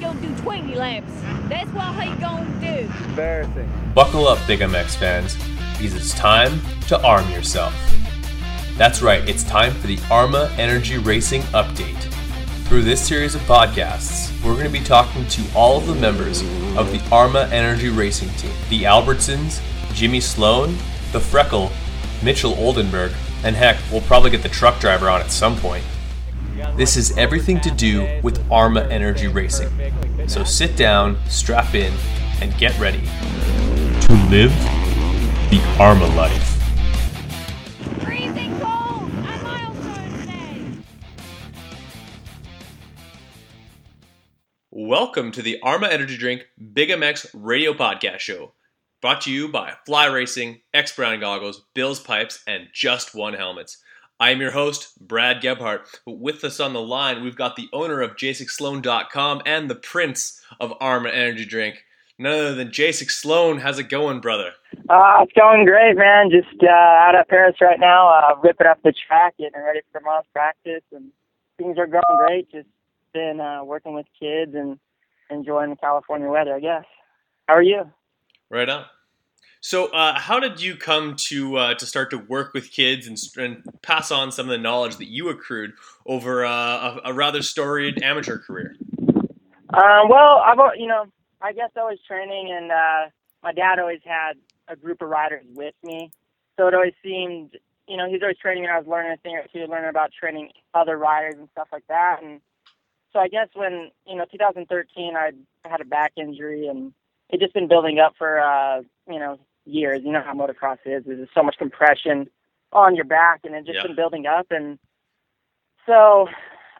gonna do 20 laps. That's what he gonna do. Embarrassing. Buckle up, Big MX fans, because it's time to arm yourself. That's right, it's time for the Arma Energy Racing Update. Through this series of podcasts, we're going to be talking to all of the members of the Arma Energy Racing team the Albertsons, Jimmy Sloan, the Freckle, Mitchell Oldenburg, and heck, we'll probably get the truck driver on at some point. This is everything to do with Arma Energy Racing. So sit down, strap in, and get ready to live the Arma life. Freezing cold on milestone today. Welcome to the Arma Energy Drink Big MX radio podcast show. Brought to you by Fly Racing, X Brand Goggles, Bill's Pipes, and Just One Helmets. I am your host, Brad Gebhardt. With us on the line, we've got the owner of JASICSloan.com and the prince of Arma Energy Drink, none other than Jasik Sloan. How's it going, brother? Uh, it's going great, man. Just uh, out at Perris right now, uh, ripping up the track, getting ready for tomorrow's practice, and things are going great. Just been uh, working with kids and enjoying the California weather, I guess. How are you? Right on. So, uh, how did you come to uh, to start to work with kids and, and pass on some of the knowledge that you accrued over uh, a, a rather storied amateur career? Um, well, I've you know, I guess I was training, and uh, my dad always had a group of riders with me, so it always seemed, you know, he was always training, and I was learning a thing or two, learning about training other riders and stuff like that, and so I guess when you know 2013, I had a back injury, and it just been building up for uh, you know years. You know how motocross is. There's just so much compression on your back, and it just Yeah. been building up, and so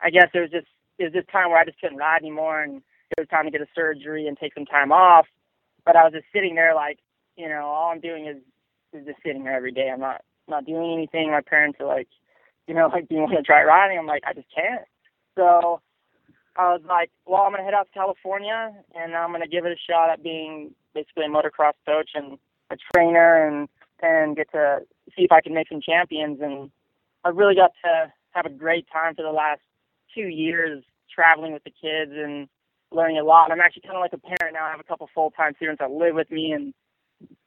I guess it was just it was this time where I just couldn't ride anymore, and it was time to get a surgery and take some time off. But I was just sitting there like, you know, all I'm doing is is just sitting there every day. I'm not not doing anything. My parents are like, you know, like, do you want to try riding? I'm like, I just can't. So I was like, well, I'm gonna head out to California and I'm gonna give it a shot at being basically a motocross coach and a trainer and and get to see if I can make some champions. And I really got to have a great time for the last two years traveling with the kids and learning a lot. I'm actually kind of like a parent now. I have a couple full time students that live with me, and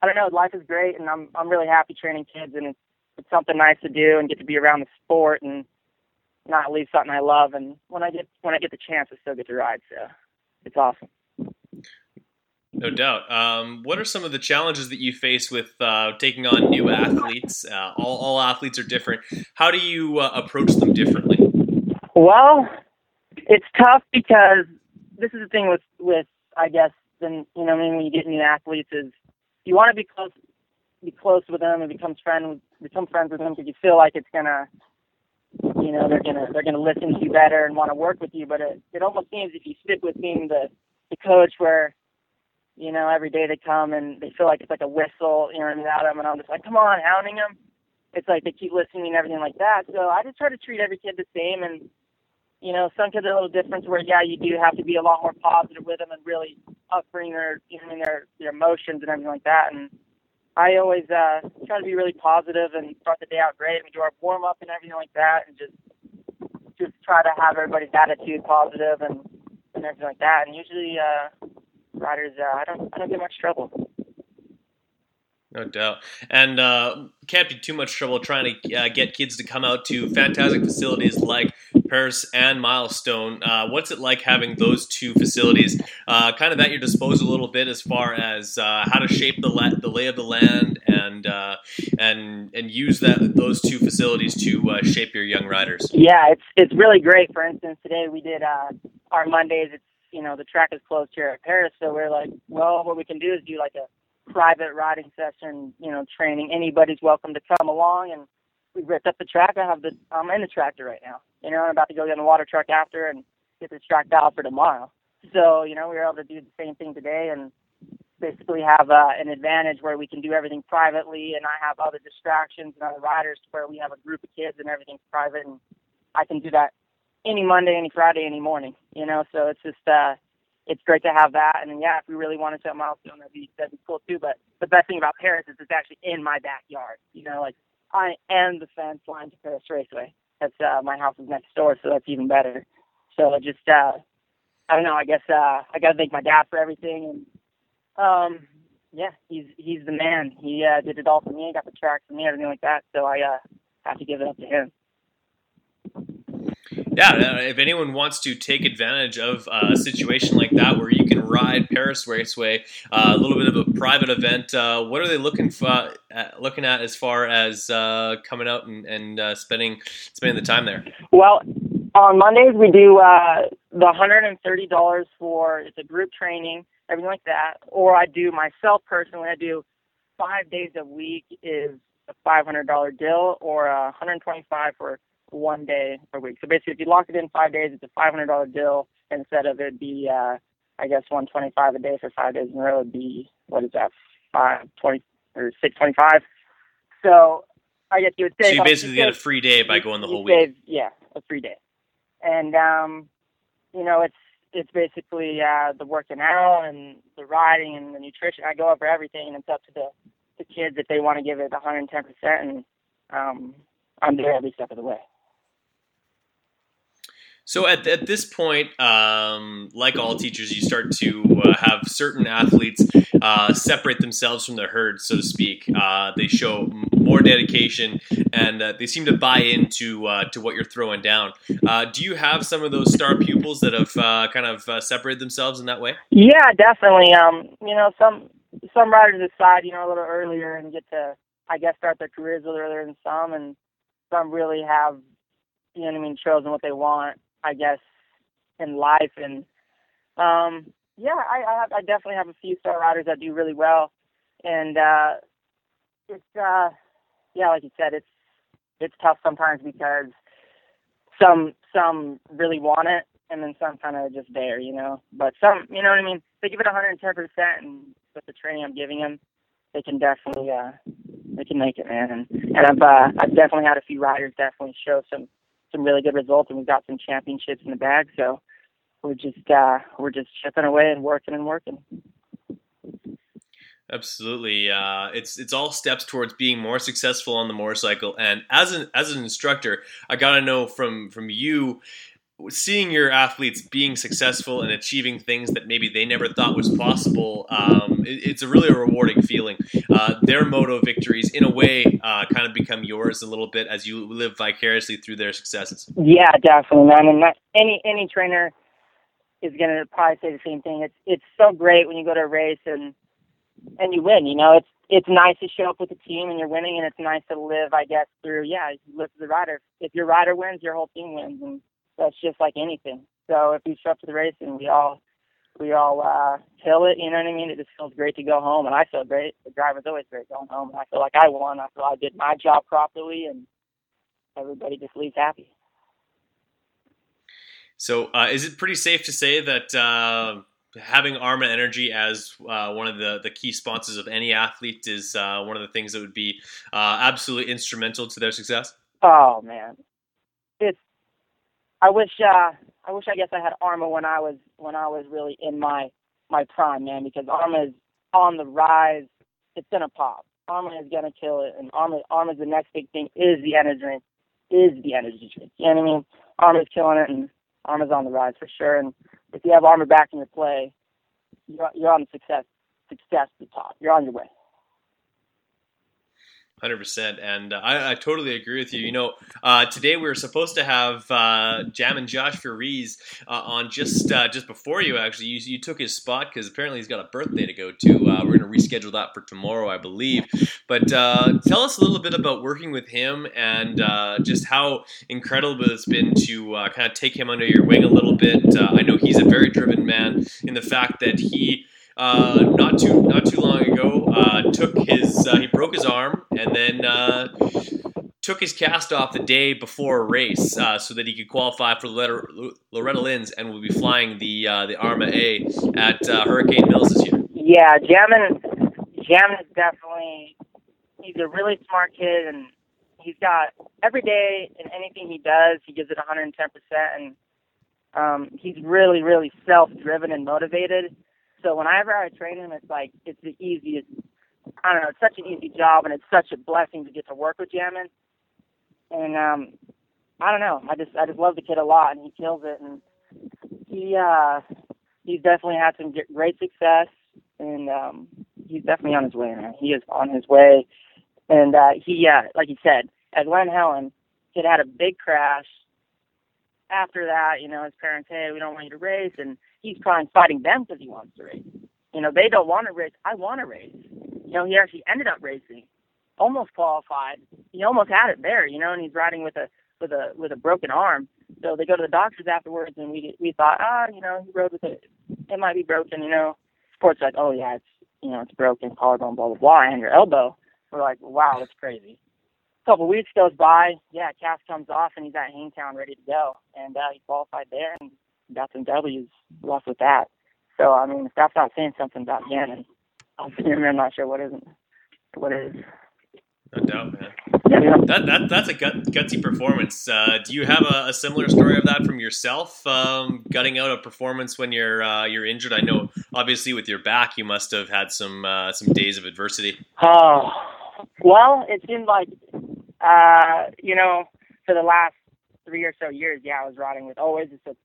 I don't know. Life is great, and I'm I'm really happy training kids, and it's it's something nice to do and get to be around the sport and not leave something I love. And when I get when I get the chance, I still get to ride. So it's awesome. No doubt. Um, what are some of the challenges that you face with uh, taking on new athletes? Uh, all, all athletes are different. How do you uh, approach them differently? Well, it's tough because this is the thing with with I guess then you know I mean when you get new athletes is you want to be close be close with them and become friend become friends with them because you feel like it's gonna you know they're gonna they're gonna listen to you better and want to work with you but it it almost seems if you stick with being the the coach where you know every day they come and they feel like it's like a whistle you know I mean them and I'm just like come on hounding them it's like they keep listening and everything like that so I just try to treat every kid the same and you know, some kids are a little different where yeah, you do have to be a lot more positive with them and really upbring their you know, their their emotions and everything like that. And I always uh try to be really positive and start the day out great. and do our warm up and everything like that and just just try to have everybody's attitude positive and and everything like that. And usually uh riders uh I don't I don't get much trouble. No doubt. And uh, can't be too much trouble trying to uh, get kids to come out to fantastic facilities like Perris and Milestone. Uh, what's it like having those two facilities uh, kind of at your disposal a little bit as far as uh, how to shape the, la- the lay of the land and uh, and and use that those two facilities to uh, shape your young riders? Yeah, it's it's really great. For instance, today we did uh our Mondays. It's you know the track is closed here at Perris, so we're like, well, what we can do is do like a private riding session, you know, training. Anybody's welcome to come along, and we ripped up the track. I have the I'm in the tractor right now. You know, I'm about to go get in the water truck after and get this track out for tomorrow. So you know, we were able to do the same thing today and basically have uh, an advantage where we can do everything privately, and I have other distractions and other riders where we have a group of kids and everything's private, and I can do that any Monday, any Friday, any morning. You know, so it's just uh, it's great to have that. And then, yeah, if we really wanted to have milestone, that'd be that'd be cool too. But the best thing about Perris is it's actually in my backyard. You know, like I am the fence line to Perris Raceway. That's uh, my house is next door, so that's even better. So it just uh, I don't know. I guess uh, I got to thank my dad for everything, and um, yeah, he's he's the man. He uh, did it all for me. Got the track for me, everything like that. So I uh, have to give it up to him. Yeah, uh, if anyone wants to take advantage of uh, a situation like that where you can ride Perris Raceway, uh, a little bit of a private event, uh, what are they looking for, uh, looking at as far as uh, coming out and, and spending spending the time there? Well, on Mondays we do the hundred and thirty dollars for it's a group training, everything like that. Or I do myself personally. I do five days a week is a five hundred dollar deal, or a hundred twenty five for one day per week. So basically, if you lock it in five days, it's a five hundred dollar deal instead of it'd be, uh, I guess, one twenty five a day for five days in a row would be what is that, five twenty or six twenty five. So I guess you would say. So you basically get a free day by going the whole save, week. Yeah, a free day, and um, you know it's it's basically uh, the working out and the riding and the nutrition. I go over everything, and it's up to the the kids if they want to give it 110 percent, and um, I'm there every step of the way. So at, at this point, um, like all teachers, you start to uh, have certain athletes uh, separate themselves from the herd, so to speak. Uh, they show more dedication, and uh, they seem to buy into uh, to what you're throwing down. Uh, do you have some of those star pupils that have kind of separated themselves in that way? Yeah, definitely. Um, you know, some some riders decide, you know, a little earlier and get to, I guess, start their careers a little earlier than some, and some really have, you know what I mean, chosen what they want I guess, in life. And um, yeah, I, I, have, I definitely have a few star riders that do really well, and uh, it's uh, yeah, like you said, it's it's tough sometimes because some some really want it, and then some kind of just there, you know. But some, you know what I mean. They give it 110 percent, and with the training I'm giving them, they can definitely uh, they can make it, man. And and I've uh, I've definitely had a few riders definitely show some some really good results, and we've got some championships in the bag. So we're just uh, we're just chipping away and working and working. Absolutely, uh, it's it's all steps towards being more successful on the motorcycle. And as an as an instructor, I got to know from from you seeing your athletes being successful and achieving things that maybe they never thought was possible, um, it, it's a really a rewarding feeling. Uh, their moto victories, in a way, uh, kind of become yours a little bit as you live vicariously through their successes. Yeah, definitely, man. And any any trainer is going to probably say the same thing. It's it's so great when you go to a race and and you win. You know, it's it's nice to show up with the team and you're winning, and it's nice to live, I guess, through yeah, you live the rider. If your rider wins, your whole team wins, and that's just like anything. So if you show up to the race and we all we all uh kill it, you know what I mean? It just feels great to go home and I feel great. The driver's always great going home and I feel like I won. I feel I did my job properly and everybody just leaves happy. So uh, is it pretty safe to say that uh, having Arma Energy as uh, one of the, the key sponsors of any athlete is uh, one of the things that would be uh, absolutely instrumental to their success? Oh man, I wish uh I wish I guess I had Arma when I was when I was really in my my prime, man, because Arma is on the rise. It's gonna pop. Arma is gonna kill it, and Arma Arma's the next big thing. Is the energy drink? Is the energy drink? You know what I mean? Arma's killing it, and Arma's on the rise for sure. And if you have Arma back in your play, you're you're on the success success to top. You're on your way. Hundred percent, and uh, I, I, totally agree with you. You know, uh, today we were supposed to have uh, Jam and Josh Fariz uh, on just uh, just before you. Actually, you, you took his spot because apparently he's got a birthday to go to. We're going to reschedule that for tomorrow, I believe. But tell us a little bit about working with him and just how incredible it's been to kind of take him under your wing a little bit. I know he's a very driven man in the fact that he uh, not too not too long ago. Uh, took his uh, he broke his arm and then uh, took his cast off the day before a race uh, so that he could qualify for Loretta, Loretta Lynn's and will be flying the the Arma A at Hurricane Mills this year. Yeah, Jammin is definitely he's a really smart kid and he's got every day in anything he does he gives it 110 percent and um, he's really really self driven and motivated so whenever I train him, it's like it's the easiest. I don't know. It's such an easy job, and it's such a blessing to get to work with Jamin. And um, I don't know. I just I just love the kid a lot, and he kills it. And he uh, he's definitely had some great success, and um, he's definitely on his way. Man. He is on his way, and uh, he, uh, like you said, at Glen Helen, he had had a big crash. After that, you know, his parents, hey, we don't want you to race, and he's trying fighting them because he wants to race. You know, they don't want to race. I want to race. You know, he actually ended up racing, almost qualified. He almost had it there. You know, and he's riding with a with a with a broken arm. So they go to the doctors afterwards, and we we thought, ah, you know, he rode with it. It might be broken. You know, sports like, oh yeah, it's you know, it's broken, collarbone, blah blah blah, and your elbow. We're like, wow, that's crazy. A couple weeks goes by, yeah, cast comes off, and he's at Hangtown ready to go, and uh, he qualified there and got some W's. Left with that. So I mean, if that's not saying something about Gannon, I'm not sure what isn't. What is. No doubt, man. That, that that's a gut, gutsy performance. Uh, do you have a, a, similar story of that from yourself? Um, gutting out a performance when you're uh, you're injured. I know, obviously, with your back, you must have had some uh, some days of adversity. Oh, well, it seemed like uh, you know, for the last three or so years, yeah, I was riding with always just a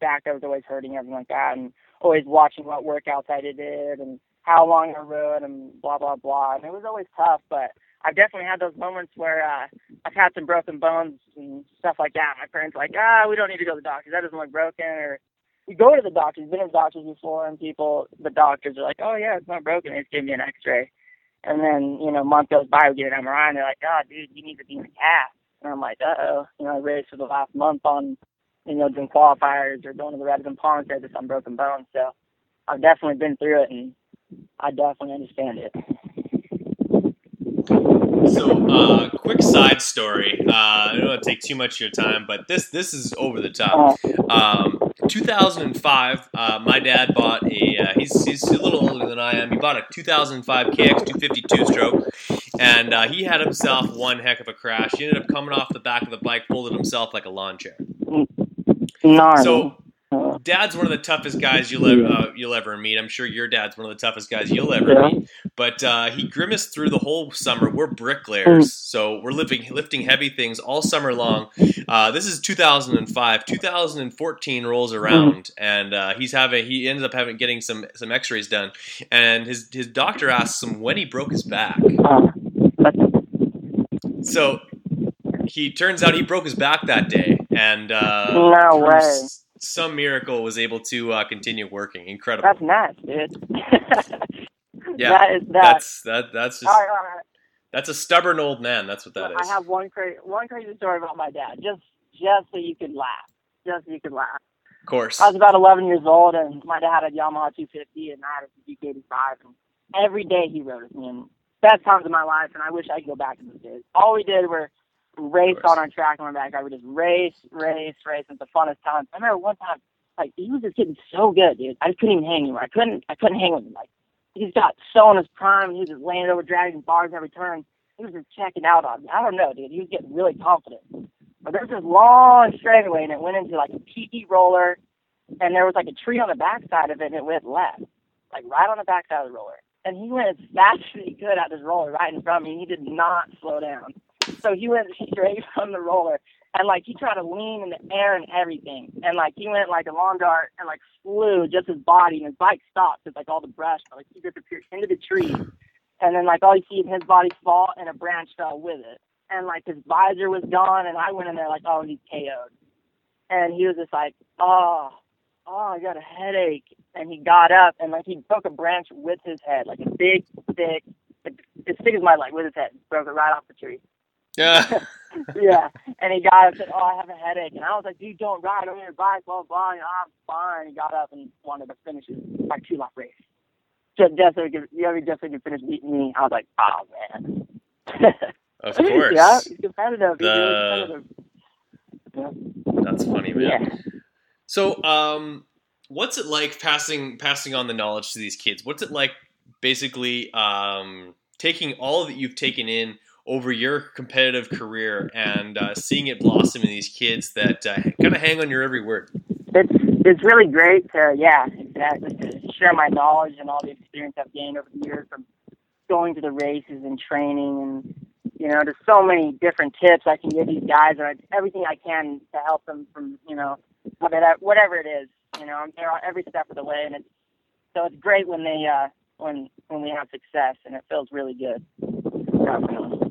back that was always hurting, everything like that, and always watching what workouts I did and how long I rode and blah blah blah. And it was always tough, but I've definitely had those moments where uh, I've had some broken bones and stuff like that. My parents are like, ah, we don't need to go to the doctor. That doesn't look broken. Or we go to the doctors. Been to the doctors before, and people, the doctors are like, oh yeah, it's not broken. They just give me an X-ray. And then you know, a month goes by, we get an MRI, and they're like, oh, dude, you need to be in a cast. And I'm like, uh oh. You know, I raced for the last month on, you know, doing qualifiers or going to the Redmond Ponds there with some broken bones. So I've definitely been through it, and I definitely understand it. So, uh, quick side story. Uh, I don't want to take too much of your time, but this this is over the top. Um, 2005, uh, my dad bought a. Uh, he's he's a little older than I am. He bought a 2005 KX 252 stroke, and uh, he had himself one heck of a crash. He ended up coming off the back of the bike, pulled himself like a lawn chair. So Dad's one of the toughest guys you'll ever uh, you'll ever meet. I'm sure your dad's one of the toughest guys you'll ever yeah. meet. But uh, he grimaced through the whole summer. We're bricklayers, mm. so we're lifting lifting heavy things all summer long. Uh, this is 2005. 2014 rolls mm. around, and uh, he's having he ends up having getting some some X-rays done, and his his doctor asks him when he broke his back. Uh, so he turns out he broke his back that day, and uh, no way some miracle was able to uh, continue working. Incredible. That's nuts, dude. yeah, that is That's that. That's just. All right, all right. That's a stubborn old man. That's what that well, is. I have one crazy one crazy story about my dad. Just just so you could laugh. Just so you could laugh. Of course. I was about 11 years old, and my dad had a Yamaha 250, and I had a Suzuki 85. And every day he rode with me, and best times of my life. And I wish I could go back to those days. All we did were race on our track on my back. I would just race, race, race. It's the funnest time. I remember one time, like he was just getting so good, dude. I just couldn't even hang anymore. I couldn't, I couldn't hang with him. Like he's got so in his prime. He was just laying over, dragging bars every turn. He was just checking out on me. I don't know, dude. He was getting really confident. But there was this long straightaway, and it went into like a PT roller, and there was like a tree on the backside of it, and it went left, like right on the backside of the roller. And he went as fast as he could at this roller right in front of me. He did not slow down. So he went straight from the roller and like he tried to lean in the air and everything. And like he went like a long dart and like flew just his body and his bike stopped because like all the brush but like he disappeared into the tree. And then like all you see is his body fall and a branch fell with it. And like his visor was gone and I went in there like, oh he's KO'd. And he was just like, Oh, oh, I got a headache and he got up and like he broke a branch with his head, like a big, thick as thick as my leg with his head, broke it right off the tree. Yeah. yeah. And he got up and said, Oh, I have a headache. And I was like, Dude, don't ride on your bike, blah, blah. And I'm fine. He got up and wanted to finish his like two lap race. Just, just so he could, you know, just so he could finish beating me. I was like, Oh, man. of course. yeah, he's competitive. The... He's really competitive. That's funny, man. Yeah. So, um, what's it like passing passing on the knowledge to these kids? What's it like, basically, um, taking all that you've taken in over your competitive career and uh, seeing it blossom in these kids that uh, kind of hang on your every word? It's it's really great to yeah exactly to share my knowledge and all the experience I've gained over the years from going to the races and training and you know there's so many different tips I can give these guys or everything I can to help them from you know whatever it is You know, I'm there every step of the way, and it's so it's great when they uh, when when we have success, and it feels really good. Definitely.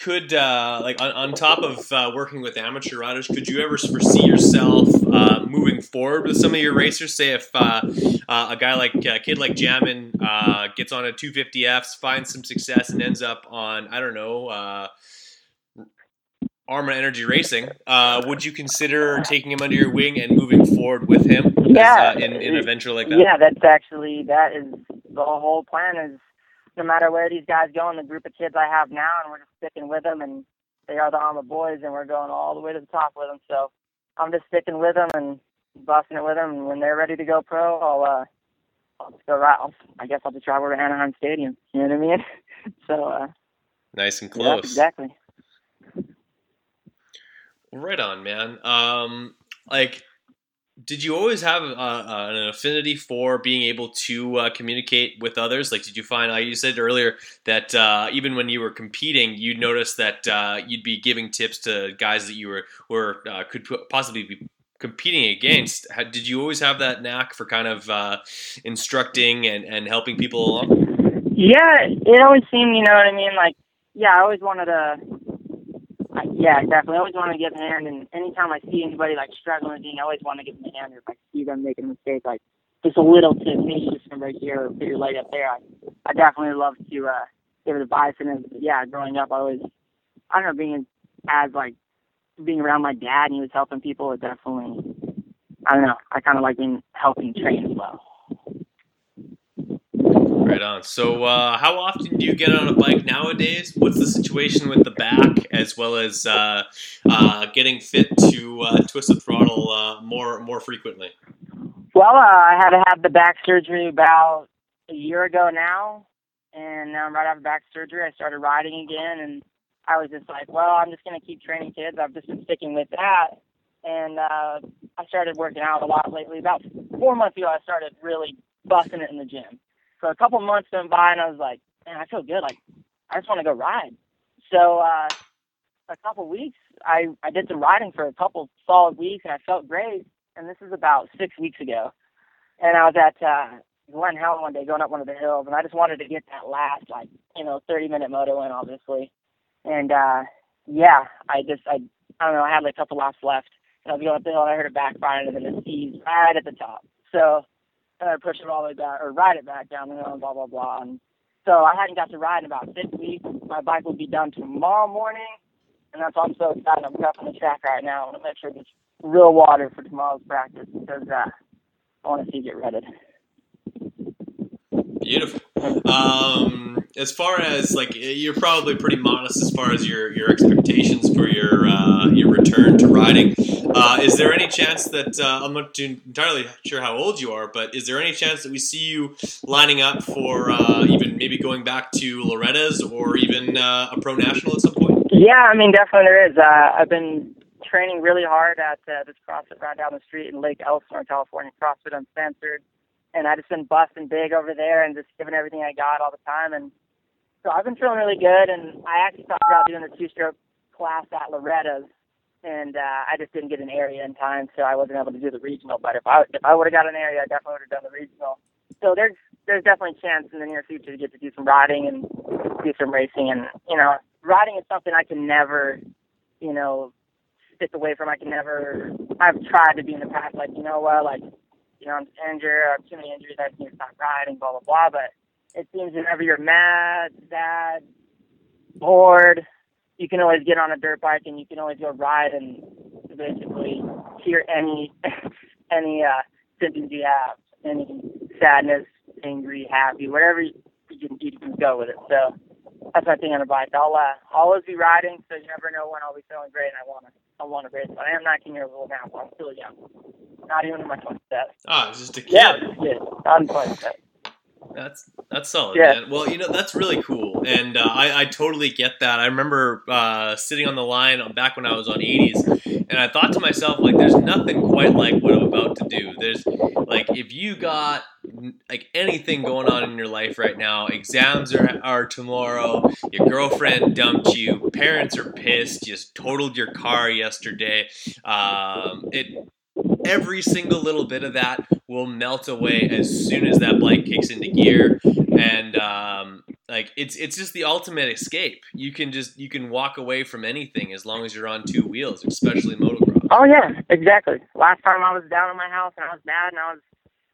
Could uh, like on, on top of uh, working with amateur riders, could you ever foresee yourself uh, moving forward with some of your racers? Say if uh, uh, a guy like a kid like Jamin uh, gets on a 250Fs, finds some success, and ends up on I don't know Arma Energy Racing. Uh, would you consider taking him under your wing and moving forward with him? Yeah, as, uh, in, in a venture like that. Yeah, that's actually that is the whole plan. Is no matter where these guys go in the group of kids I have now, and we're just sticking with them, and they are the Arma boys, and we're going all the way to the top with them. So I'm just sticking with them and busting it with them. And when they're ready to go pro, I'll uh, I'll just go right. I'll, I guess I'll just drive over to Anaheim Stadium. You know what I mean? so uh, nice and close. Yeah, exactly. Right on, man. Um, like, did you always have uh, uh, an affinity for being able to uh, communicate with others? Like, did you find, like you said earlier, that uh, even when you were competing, you noticed that uh, you'd be giving tips to guys that you were were uh, could possibly be competing against? Did you always have that knack for kind of instructing and, and helping people along? Yeah, it always seemed, you know what I mean. Like, yeah, I always wanted to yeah, definitely. I always want to give a hand, and anytime I see anybody like struggling, I always want to give them a hand. If I see them making a mistake, like just a little tip, maybe just from right here or put your leg up there, I, I definitely love to uh, give advice. And yeah, growing up, I always, I don't know, being as like being around my dad and he was helping people. It definitely, I don't know. I kind of like being helping train as well. Right on. So, uh, how often do you get on a bike nowadays? What's the situation with the back, as well as uh, uh, getting fit to uh, twist the throttle uh, more more frequently? Well, uh, I had to have the back surgery about a year ago now, and um, right after back surgery, I started riding again, and I was just like, well, I'm just going to keep training kids. I've just been sticking with that, and I started working out a lot lately. About four months ago, I started really busting it in the gym so a couple months went by, and I was like, man, I feel good. Like, I just want to go ride. So uh, a couple weeks, I I did some riding for a couple solid weeks, and I felt great. And this is about six weeks ago, and I was at uh, Glen Helen one day going up one of the hills, and I just wanted to get that last like you know 30 minute moto in, obviously. And uh, yeah, I just I I don't know, I had like a couple laps left, and I was going up the hill, and I heard it backfire, and then the seas right at the top. So and I'd push it all the way back or ride it back down the hill and blah blah blah. And so I hadn't got to ride in about six weeks. My bike will be done tomorrow morning, and that's why I'm so excited. I'm prepping the track right now. I want to make sure it's real water for tomorrow's practice because uh, I want to see it get redded. Beautiful. Um, as far as like, you're probably pretty modest as far as your your expectations for your uh, your return to riding. Uh, is there any chance that uh, I'm not entirely sure how old you are, but is there any chance that we see you lining up for uh, even maybe going back to Loretta's or even uh, a pro national at some point? Yeah, I mean, definitely there is. Uh, I've been training really hard at this CrossFit right down the street in Lake Elsinore, California, CrossFit Uncensored and I just been busting big over there and just giving everything I got all the time. And so I've been feeling really good. And I actually thought about doing the two-stroke class at Loretta's, and uh, I just didn't get an area in time, so I wasn't able to do the regional. But if I if I would have got an area, I definitely would have done the regional. So there's there's definitely a chance in the near future to get to do some riding and do some racing. And you know, riding is something I can never, you know, stick away from. I can never. I've tried to be in the past, like you know what, like you know, I'm injured, I have too many injuries, I can't stop riding, blah, blah, blah. But it seems whenever you're mad, sad, bored, you can always get on a dirt bike and you can always go ride and basically cure any any uh, symptoms you have, any sadness, angry, happy, whatever you, you can you can go with it. So that's my thing on a bike. I'll uh, always be riding, so you never know when I'll be feeling great and I want to I want to race. But I am 19 years old now, so I'm still young. Not even in my 20s. Ah, it's just a kid. Yeah, yeah, not in 20s. That's that's solid, yeah. man. Well, you know that's really cool, and uh, I, I totally get that. I remember uh, sitting on the line back when I was on 80s, and I thought to myself, like, there's nothing quite like what I'm about to do. There's like, if you got like anything going on in your life right now, exams are are tomorrow. Your girlfriend dumped you. Parents are pissed. You just totaled your car yesterday. Um, it every single little bit of that will melt away as soon as that bike kicks into gear, and um, like it's it's just the ultimate escape. You can just you can walk away from anything as long as you're on two wheels, especially motocross. Oh yeah, exactly. Last time I was down in my house and I was mad and I was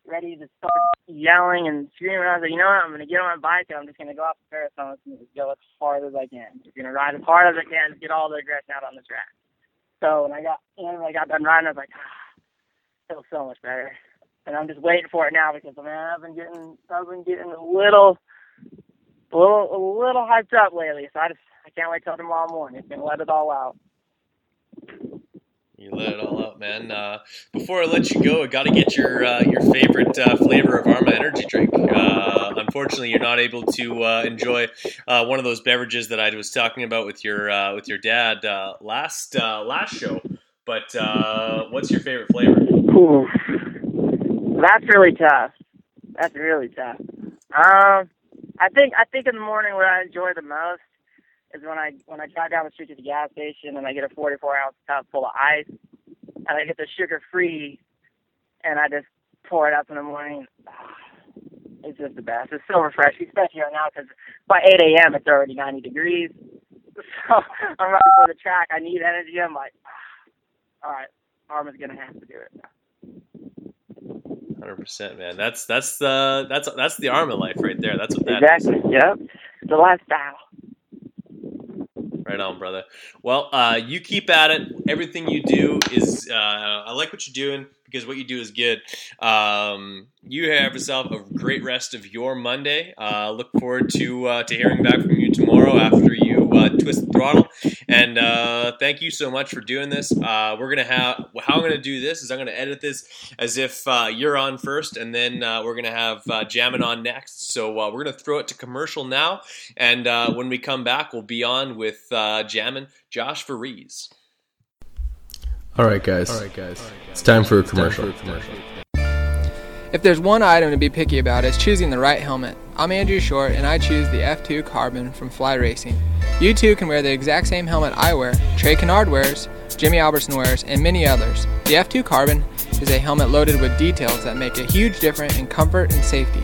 ready to start yelling and screaming. I was like, you know what? I'm gonna get on my bike and I'm just gonna go off the Parasol and go as hard as I can. Just gonna ride as hard as I can to get all the aggression out on the track. So when I got when I got done riding, I was like, ah, feels so much better. And I'm just waiting for it now because man, I've been getting I've been getting a little a little a little hyped up lately. So I just I can't wait till tomorrow morning. Gonna let it all out. You let it all out, man. Uh, before I let you go, I got to get your uh, your favorite uh, flavor of Arma energy drink. Uh, unfortunately, you're not able to uh, enjoy uh, one of those beverages that I was talking about with your with your dad last last show. But uh, what's your favorite flavor? Ooh, that's really tough. That's really tough. Um, I think I think in the morning what I enjoy the most is when I when I drive down the street to the gas station and I get a 44 ounce cup full of ice and I get the sugar free and I just pour it up in the morning. It's just the best. It's so refreshing, especially right now because by 8 a.m. it's already 90 degrees. So I'm running for the track. I need energy. I'm like, all right, Arma's gonna have to do it now. Hundred percent, man. That's that's the that's that's the Arma life right there. That's what that exactly. Is. Yep. The lifestyle. Right on, brother. Well, uh, you keep at it. Everything you do is, uh, I like what you're doing because what you do is good. Um, you have yourself a great rest of your Monday. Uh, look forward to uh, to hearing back from you tomorrow after you uh, twist the throttle. And uh, thank you so much for doing this. Uh, we're gonna have how I'm gonna do this is I'm gonna edit this as if uh, you're on first, and then we're gonna have uh, Jammin on next. So we're gonna throw it to commercial now, and when we come back, we'll be on with uh, Jammin Josh Varize. All right, guys. All right, guys. It's time for a commercial. If there's one item to be picky about, it's choosing the right helmet. I'm Andrew Short, and I choose the F2 Carbon from Fly Racing. You too can wear the exact same helmet I wear, Trey Canard wears, Jimmy Albertson wears, and many others. The F2 Carbon is a helmet loaded with details that make a huge difference in comfort and safety.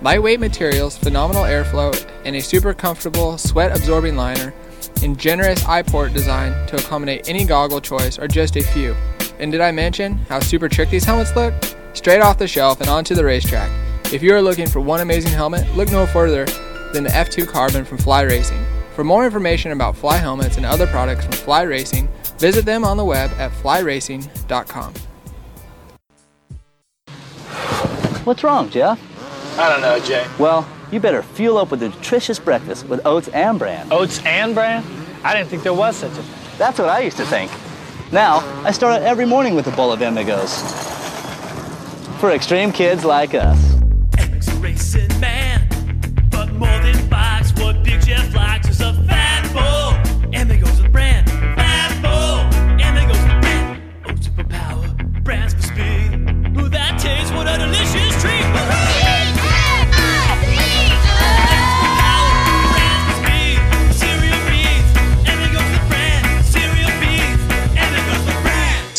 Lightweight materials, phenomenal airflow, and a super comfortable sweat absorbing liner and generous eye port design to accommodate any goggle choice are just a few. And did I mention how super trick these helmets look? Straight off the shelf and onto the racetrack. If you are looking for one amazing helmet, look no further than the F2 Carbon from Fly Racing. For more information about Fly helmets and other products from Fly Racing, visit them on the web at flyracing.com. What's wrong, Jeff? I don't know, Jay. Well, you better fuel up with a nutritious breakfast with oats and bran. Oats and bran? I didn't think there was such a thing. That's what I used to think. Now, I start out every morning with a bowl of Amigos. For extreme kids like us. racing man, but more than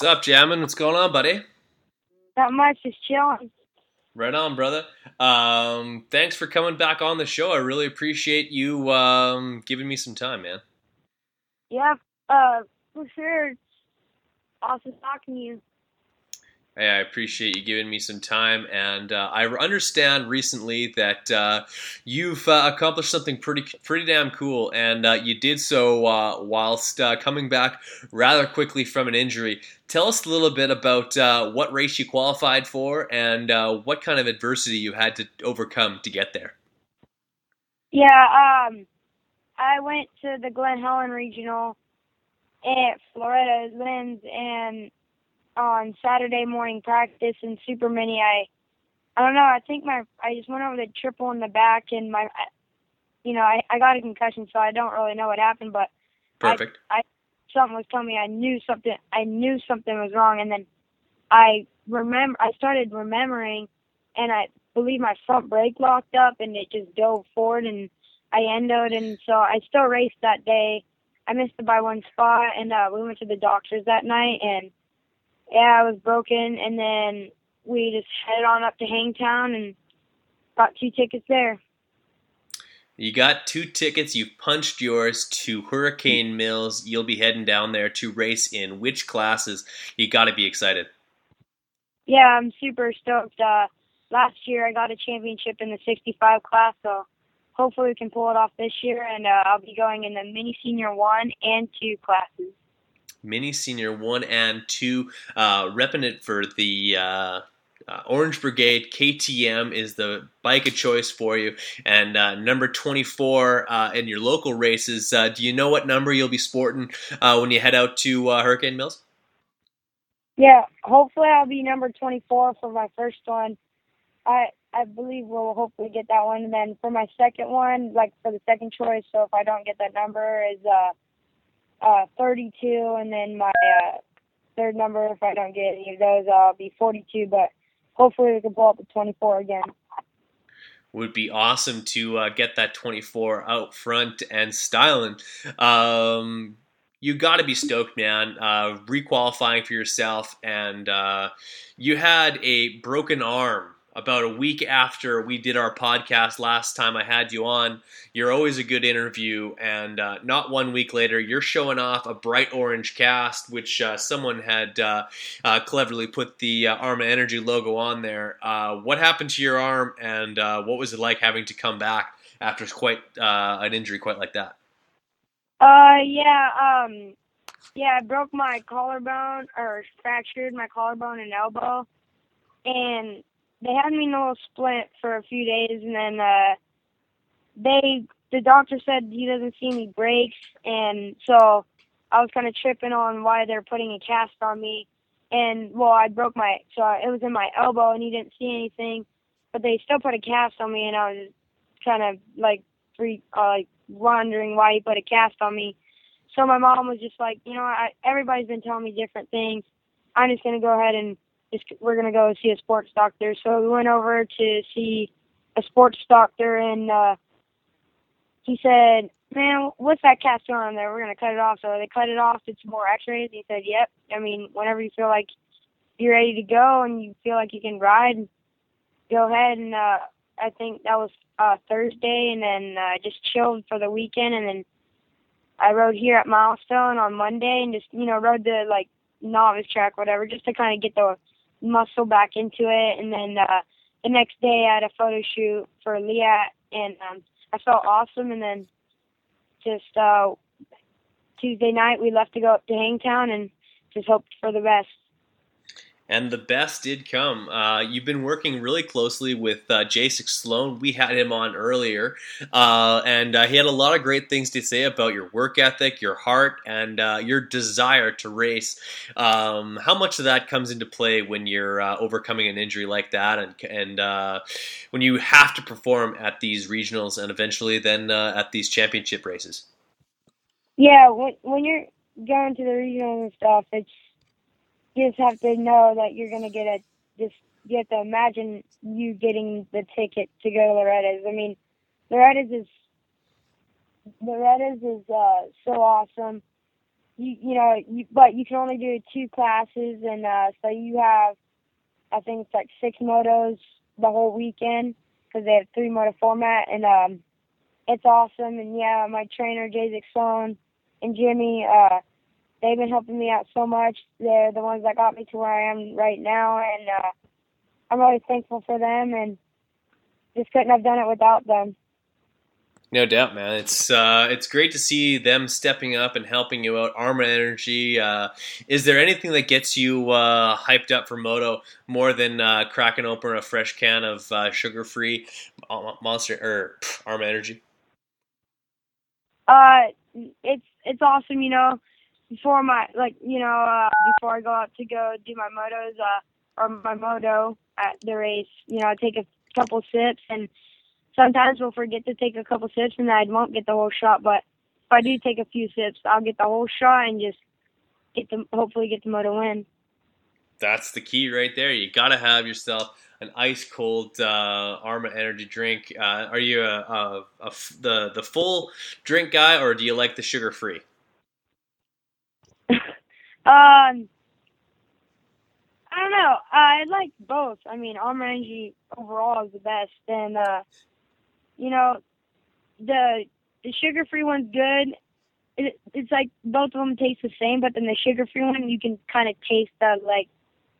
What's up, Jammin? What's going on, buddy? Not much, just chilling. Right on, brother. Um, thanks for coming back on the show. I really appreciate you um, giving me some time, man. Yeah, uh, for sure. It's awesome talking to you. Hey, I appreciate you giving me some time, and uh, I understand recently that uh, you've uh, accomplished something pretty pretty damn cool, and uh, you did so uh, whilst uh, coming back rather quickly from an injury. Tell us a little bit about what race you qualified for, and what kind of adversity you had to overcome to get there. Yeah, um, I went to the Glen Helen Regional at Florida Lens, and on Saturday morning practice in Super Mini, I I don't know. I think my I just went over the triple in the back, and my you know I I got a concussion, so I don't really know what happened, but perfect. I, I something was telling me I knew something. I knew something was wrong, and then I remember I started remembering, and I believe my front brake locked up, and it just dove forward, and I endoed, and so I still raced that day. I missed it by one spot, and uh, we went to the doctors that night, and yeah, I was broken, and then we just headed on up to Hangtown and got two tickets there. You got two tickets. You've punched yours to Hurricane Mills. You'll be heading down there to race in which classes? You got to be excited. Yeah, I'm super stoked. Uh, last year I got a championship in the 65 class, so hopefully we can pull it off this year. And uh, I'll be going in the mini senior one and two classes mini senior one and two, uh, repping it for the uh, uh, Orange Brigade. KTM is the bike of choice for you. And uh, number 24 uh, in your local races, uh, do you know what number you'll be sporting uh, when you head out to uh, Hurricane Mills? Yeah, hopefully I'll be number 24 for my first one. I I believe we'll hopefully get that one. And then for my second one, like for the second choice, so if I don't get that number, is uh uh, 32, and then my uh, third number, if I don't get any of those, I'll be 42. But hopefully we can pull up the 24 again. Would be awesome to uh, get that 24 out front and styling. Um, you got to be stoked, man. Uh, requalifying for yourself, and uh, you had a broken arm about a week after we did our podcast last time I had you on. You're always a good interview, and uh, not one week later, you're showing off a bright orange cast, which uh, someone had uh, uh cleverly put the uh, Arma Energy logo on there. Uh, what happened to your arm, and what was it like having to come back after quite an injury quite like that? Uh, yeah, um, yeah, I broke my collarbone or fractured my collarbone and elbow, and they had me in a little splint for a few days, and then uh, they the doctor said he doesn't see any breaks, and so I was kind of tripping on why they're putting a cast on me, and well, I broke my so it was in my elbow, and he didn't see anything, but they still put a cast on me, and I was kind of like free, uh, like wondering why he put a cast on me. So my mom was just like, you know, I, everybody's been telling me different things. I'm just gonna go ahead and we're gonna go see a sports doctor. So we went over to see a sports doctor, and uh, he said, "Man, what's that cast on there? We're gonna cut it off." So they cut it off, did some more X-rays. He said, "Yep. I mean, whenever you feel like you're ready to go and you feel like you can ride, go ahead." And uh, I think that was uh, Thursday, and then uh, just chilled for the weekend, and then I rode here at Milestone on Monday, and just you know rode the like novice track, whatever, just to kind of get the muscle back into it. And then uh, the next day, I had a photo shoot for Leatt, and um, I felt awesome. And then just uh, Tuesday night, we left to go up to Hangtown and just hoped for the best and the best did come. Uh, you've been working really closely with uh, Jasek Sloan. We had him on earlier, uh, and uh, he had a lot of great things to say about your work ethic, your heart, and uh, your desire to race. Um, how much of that comes into play when you're uh, overcoming an injury like that, and and uh, when you have to perform at these regionals and eventually then at these championship races? Yeah, when when you're going to the regionals and stuff, it's you just have to know that you're going to get a just you have to imagine you getting the ticket to go to Loretta's. I mean, Loretta's is Loretta's is uh, so awesome. You you know, you, but you can only do two classes, and uh, so you have I think it's like six motos the whole weekend because they have three moto format, and um, it's awesome. And yeah, my trainer Jay Sloan and Jimmy. Uh, they've been helping me out so much. They're the ones that got me to where I am right now, and uh, I'm really thankful for them, and just couldn't have done it without them. No doubt, man. It's uh, it's great to see them stepping up and helping you out. Arma Energy. Uh, is there anything that gets you uh, hyped up for moto more than uh, cracking open a fresh can of uh, sugar-free Monster or Arma Energy? Uh, it's it's awesome. You know, before my like you know uh, before I go out to go do my motos uh, or my moto at the race, you know I take a couple sips and sometimes we'll forget to take a couple sips and I won't get the whole shot. But if I do take a few sips, I'll get the whole shot and just get the hopefully get the moto win. That's the key right there. You got to have yourself an ice cold uh, Arma energy drink. Uh, are you a, a, a, the the full drink guy or do you like the sugar free? Um, I don't know. I like both. I mean, Arma Energy overall is the best, and uh, you know, the the sugar free one's good. It, it's like both of them taste the same, but then the sugar free one you can kind of taste the like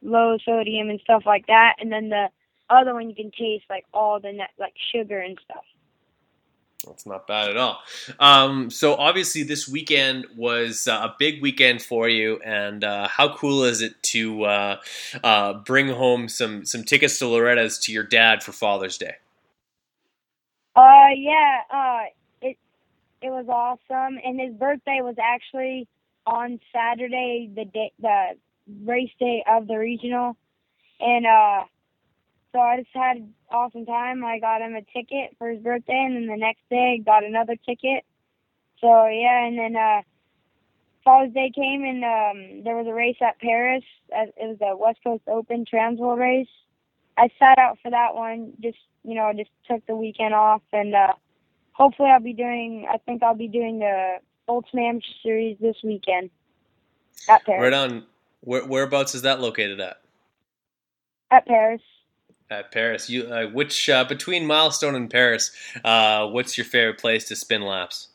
low sodium and stuff like that, and then the other one you can taste like all the net, like sugar and stuff. That's not bad at all. Um, so obviously, this weekend was uh, a big weekend for you, and uh, how cool is it to uh, uh bring home some some tickets to Loretta's to your dad for Father's Day? Uh, yeah, uh, it it was awesome, and his birthday was actually on Saturday, the day, the race day of the regional, and uh, so I just had an awesome time. I got him a ticket for his birthday, and then the next day got another ticket. So yeah, and then uh, Father's Day came, and um, there was a race at Perris. It was a West Coast Open Transworld race, I sat out for that one. Just you know, just took the weekend off, and uh, hopefully I'll be doing. I think I'll be doing the Ultimate Amateur Series this weekend at Perris. Right on. Where, whereabouts is that located at? At Perris. At Perris. You uh, which uh, between Milestone and Perris, uh, what's your favorite place to spin laps?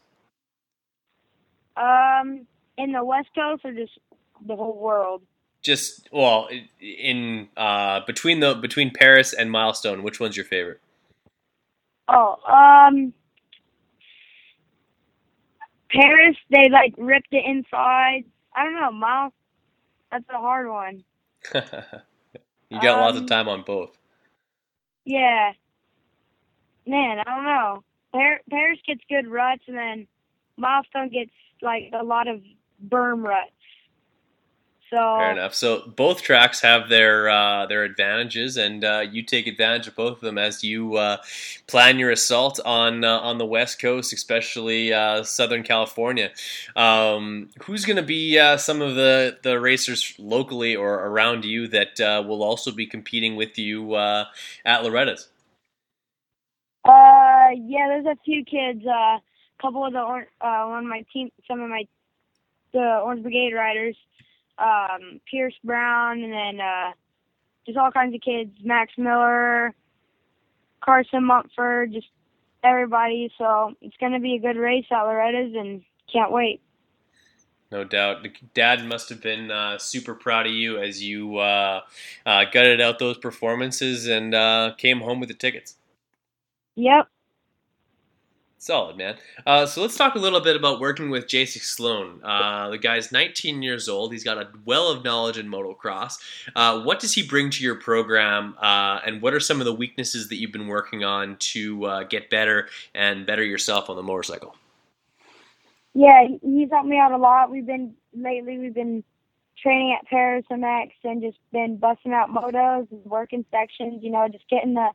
Um, in the West Coast or just the whole world? Just well, in uh, between the between Perris and Milestone, which one's your favorite? Oh, um, Perris. They like ripped it inside. I don't know, Miles. That's a hard one. you got lots of Um, time on both. Yeah. Man, I don't know. Par- Perris gets good ruts, and then Milestone gets like a lot of berm ruts. So Fair enough. So both tracks have their uh, their advantages, and uh, you take advantage of both of them as you uh, plan your assault on uh, on the West Coast, especially uh, Southern California. Um, who's going to be uh, some of the, the racers locally or around you that uh, will also be competing with you uh, at Loretta's? Uh, yeah, there's a few kids. Uh, a couple of the or- uh, one of my team, some of my the Orange Brigade riders, um, Pierce Brown, and then uh, just all kinds of kids. Max Miller, Carson Mumford, just everybody. So it's gonna be a good race at Loretta's, and can't wait. No doubt. Dad must have been uh, super proud of you as you uh, uh, gutted out those performances and uh, came home with the tickets. Yep. Solid, man. Uh, so let's talk a little bit about working with Jasek Sloan. Uh, the guy's 19 years old. He's got a well of knowledge in motocross. Uh, what does he bring to your program, uh, and what are some of the weaknesses that you've been working on to uh, get better and better yourself on the motorcycle? Yeah, he's helped me out a lot. We've been lately. We've been training at Perris MX and just been busting out motos and working sections. You know, just getting the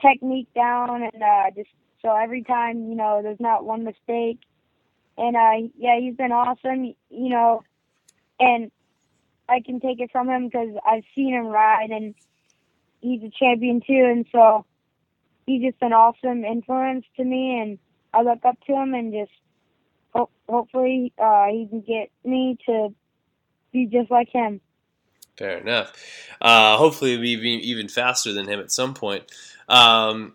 technique down and uh, just so every time you know there's not one mistake. And uh, yeah, he's been awesome. You know, and I can take it from him because I've seen him ride and he's a champion too. And so he's just an awesome influence to me, and I look up to him and just hope hopefully uh, he can get me to be just like him. Fair enough. Uh, hopefully, we'll be even faster than him at some point. Um,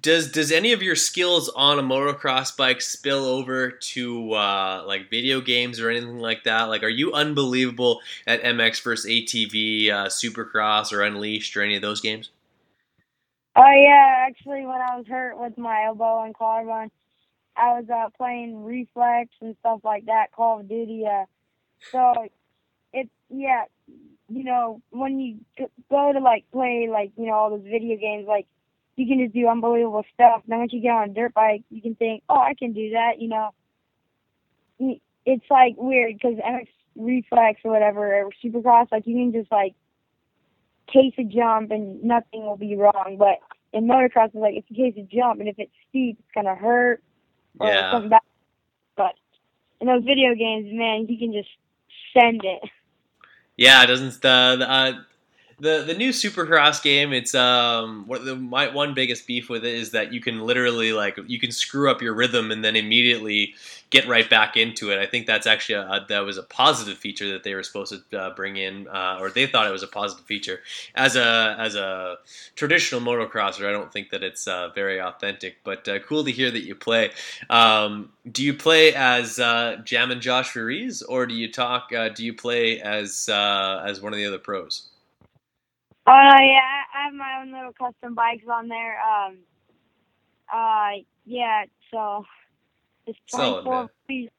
does does any of your skills on a motocross bike spill over to uh, like video games or anything like that? Like, are you unbelievable at MX versus ATV, uh, Supercross, or Unleashed, or any of those games? Oh yeah, actually, when I was hurt with my elbow and collarbone, I was uh, playing Reflex and stuff like that, Call of Duty. Uh, so it's yeah, you know, when you go to like play like you know all those video games, like you can just do unbelievable stuff. And Then once you get on a dirt bike, you can think, oh, I can do that. You know, it's like weird because MX Reflex or whatever or Supercross, like you can just like case a jump and nothing will be wrong. But in motocross, it's like if you case a jump and if it's steep, it's gonna hurt or Yeah. something bad. But in those video games, man, you can just send it. Yeah, it doesn't the the, uh, the the new Supercross game? It's um what the my one biggest beef with it is that you can literally like you can screw up your rhythm and then immediately get right back into it. I think that's actually a, that was a positive feature that they were supposed to uh, bring in, uh, or they thought it was a positive feature. As a as a traditional motocrosser, I don't think that it's uh, very authentic, but uh, cool to hear that you play. Um, do you play as uh, Jam and Josh Ruiz, or do you talk? Uh, do you play as as one of the other pros? Oh yeah, I have my own little custom bikes on there. Um, uh, yeah, so it's Solid, 24 man. feet.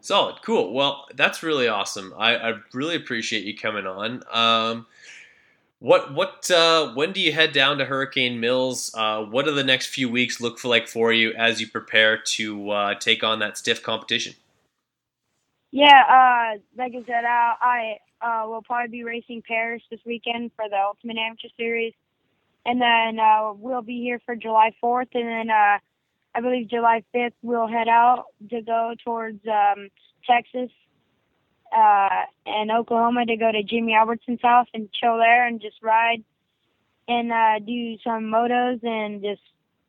Solid, cool. Well, that's really awesome. I, I really appreciate you coming on. Um, what what uh, when do you head down to Hurricane Mills? Uh, what do the next few weeks look for like for you as you prepare to uh, take on that stiff competition? Yeah, uh, like I said, I uh, will probably be racing Perris this weekend for the Ultimate Amateur Series, and then uh, we'll be here for July 4th, and then uh, I believe July 5th we'll head out to go towards um, Texas uh, in Oklahoma to go to Jimmy Albertson's house and chill there and just ride and uh, do some motos and just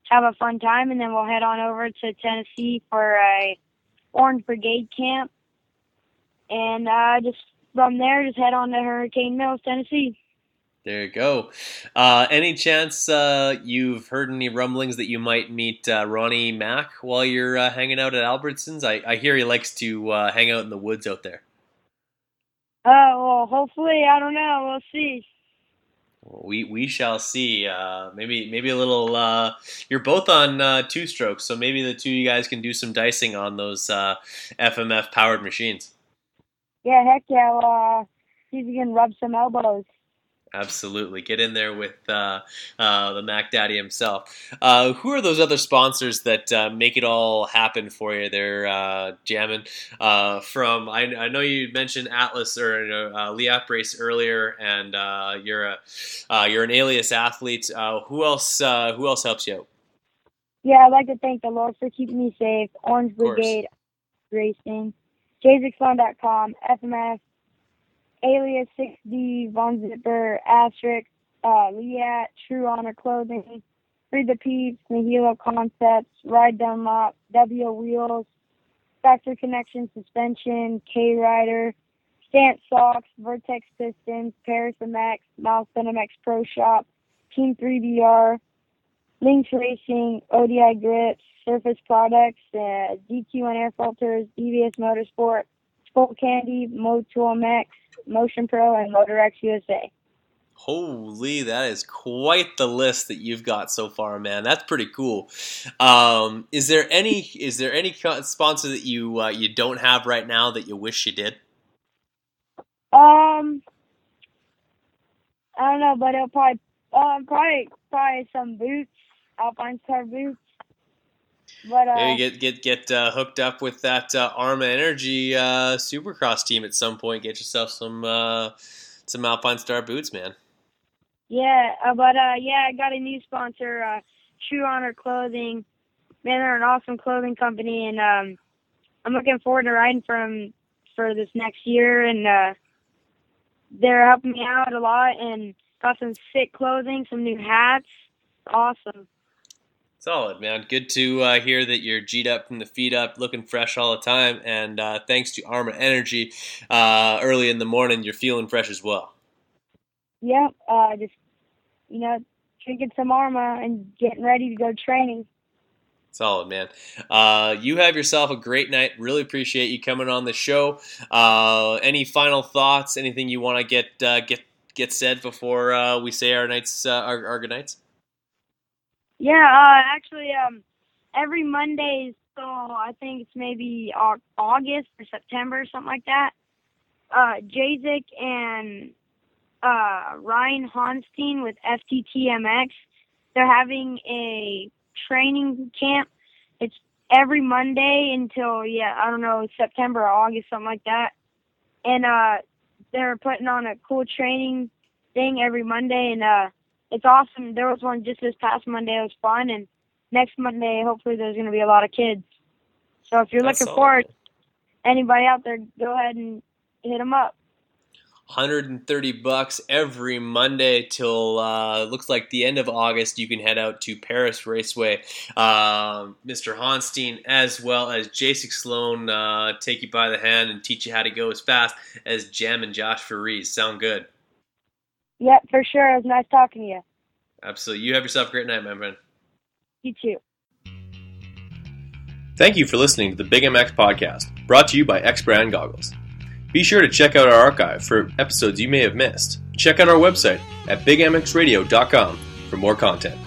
have a fun time. And then we'll head on over to Tennessee for a Orange Brigade camp. And uh, just from there, just head on to Hurricane Mills, Tennessee. There you go. Uh, any chance uh, you've heard any rumblings that you might meet uh, Ronnie Mac while you're uh, hanging out at Albertson's? I, I hear he likes to uh, hang out in the woods out there. Uh, well, hopefully, I don't know. We'll see. We we shall see. Uh, maybe maybe a little. Uh, you're both on uh, two strokes, so maybe the two of you guys can do some dicing on those uh, FMF powered machines. Yeah, heck yeah. Well, uh, see if you can rub some elbows. Absolutely, get in there with uh, uh, the Mac Daddy himself. Uh, who are those other sponsors that uh, make it all happen for you? They're uh, jamming uh, from. I, I, know you mentioned Atlas or uh, Leatt Brace earlier, and you're a you're an alias athlete. who else? who else helps you out? Yeah, I'd like to thank the Lord for keeping me safe. Orange Brigade Racing, JZXFun.com, FMF, Alias 6D, Von Zipper, Asterisk, uh, Leatt, True Honor Clothing, Free the Peeps, Nihilo Concepts, Ride Dunlop, W Wheels, Factory Connection Suspension, K Rider, Stance Socks, Vertex Pistons, Perris MX, Miles MX Pro Shop, Team 3VR, Lynx Racing, ODI Grips, Surface Products, uh, DQ and Air Filters, DVS Motorsport, Skull Candy, Motul MX, Motion Pro, and MotorX USA. Holy, that is quite the list that you've got so far, man. That's pretty cool. Um, is there any is there any sponsor that you uh, you don't have right now that you wish you did? Um, I don't know, but it'll probably um probably probably some boots, Alpinestar boots. But uh, maybe get get get uh, hooked up with that uh, Arma Energy uh, Supercross team at some point. Get yourself some uh, some Alpinestar boots, man. Yeah, uh, but uh, yeah, I got a new sponsor, uh, True Honor Clothing. Man, they're an awesome clothing company, and um, I'm looking forward to riding for them for this next year. And uh, they're helping me out a lot, and got some sick clothing, some new hats. Awesome. Solid, man. Good to uh, hear that you're G'd up from the feet up, looking fresh all the time. And uh, thanks to Arma Energy, uh, early in the morning, you're feeling fresh as well. Yep. Uh, just, you know, drinking some Arma and getting ready to go training. Solid, man. Uh, you have yourself a great night. Really appreciate you coming on the show. Uh, any final thoughts? Anything you want to get get get said before we say our nights our, our good nights? Yeah, uh, actually, um, every Monday, so I think it's maybe August or September, or something like that. Uh, Jazik and uh, Ryan Honstein with FTTMX, they're having a training camp. It's every Monday until yeah, I don't know September or August, something like that. And uh, they're putting on a cool training thing every Monday, and uh, it's awesome. There was one just this past Monday. It was fun, and next Monday, hopefully, there's going to be a lot of kids. So if you're That's looking forward, anybody out there, go ahead and hit them up. 130 bucks every Monday till uh, looks like the end of August. You can head out to Perris Raceway. Uh, Mr. Honstein, as well as Jasik Sloan, uh, take you by the hand and teach you how to go as fast as Jam and Josh Faries. Sound good? Yep, for sure. It was nice talking to you. Absolutely. You have yourself a great night, my friend. You too. Thank you for listening to the Big MX podcast, brought to you by X Brand Goggles. Be sure to check out our archive for episodes you may have missed. Check out our website at bigmxradio.com for more content.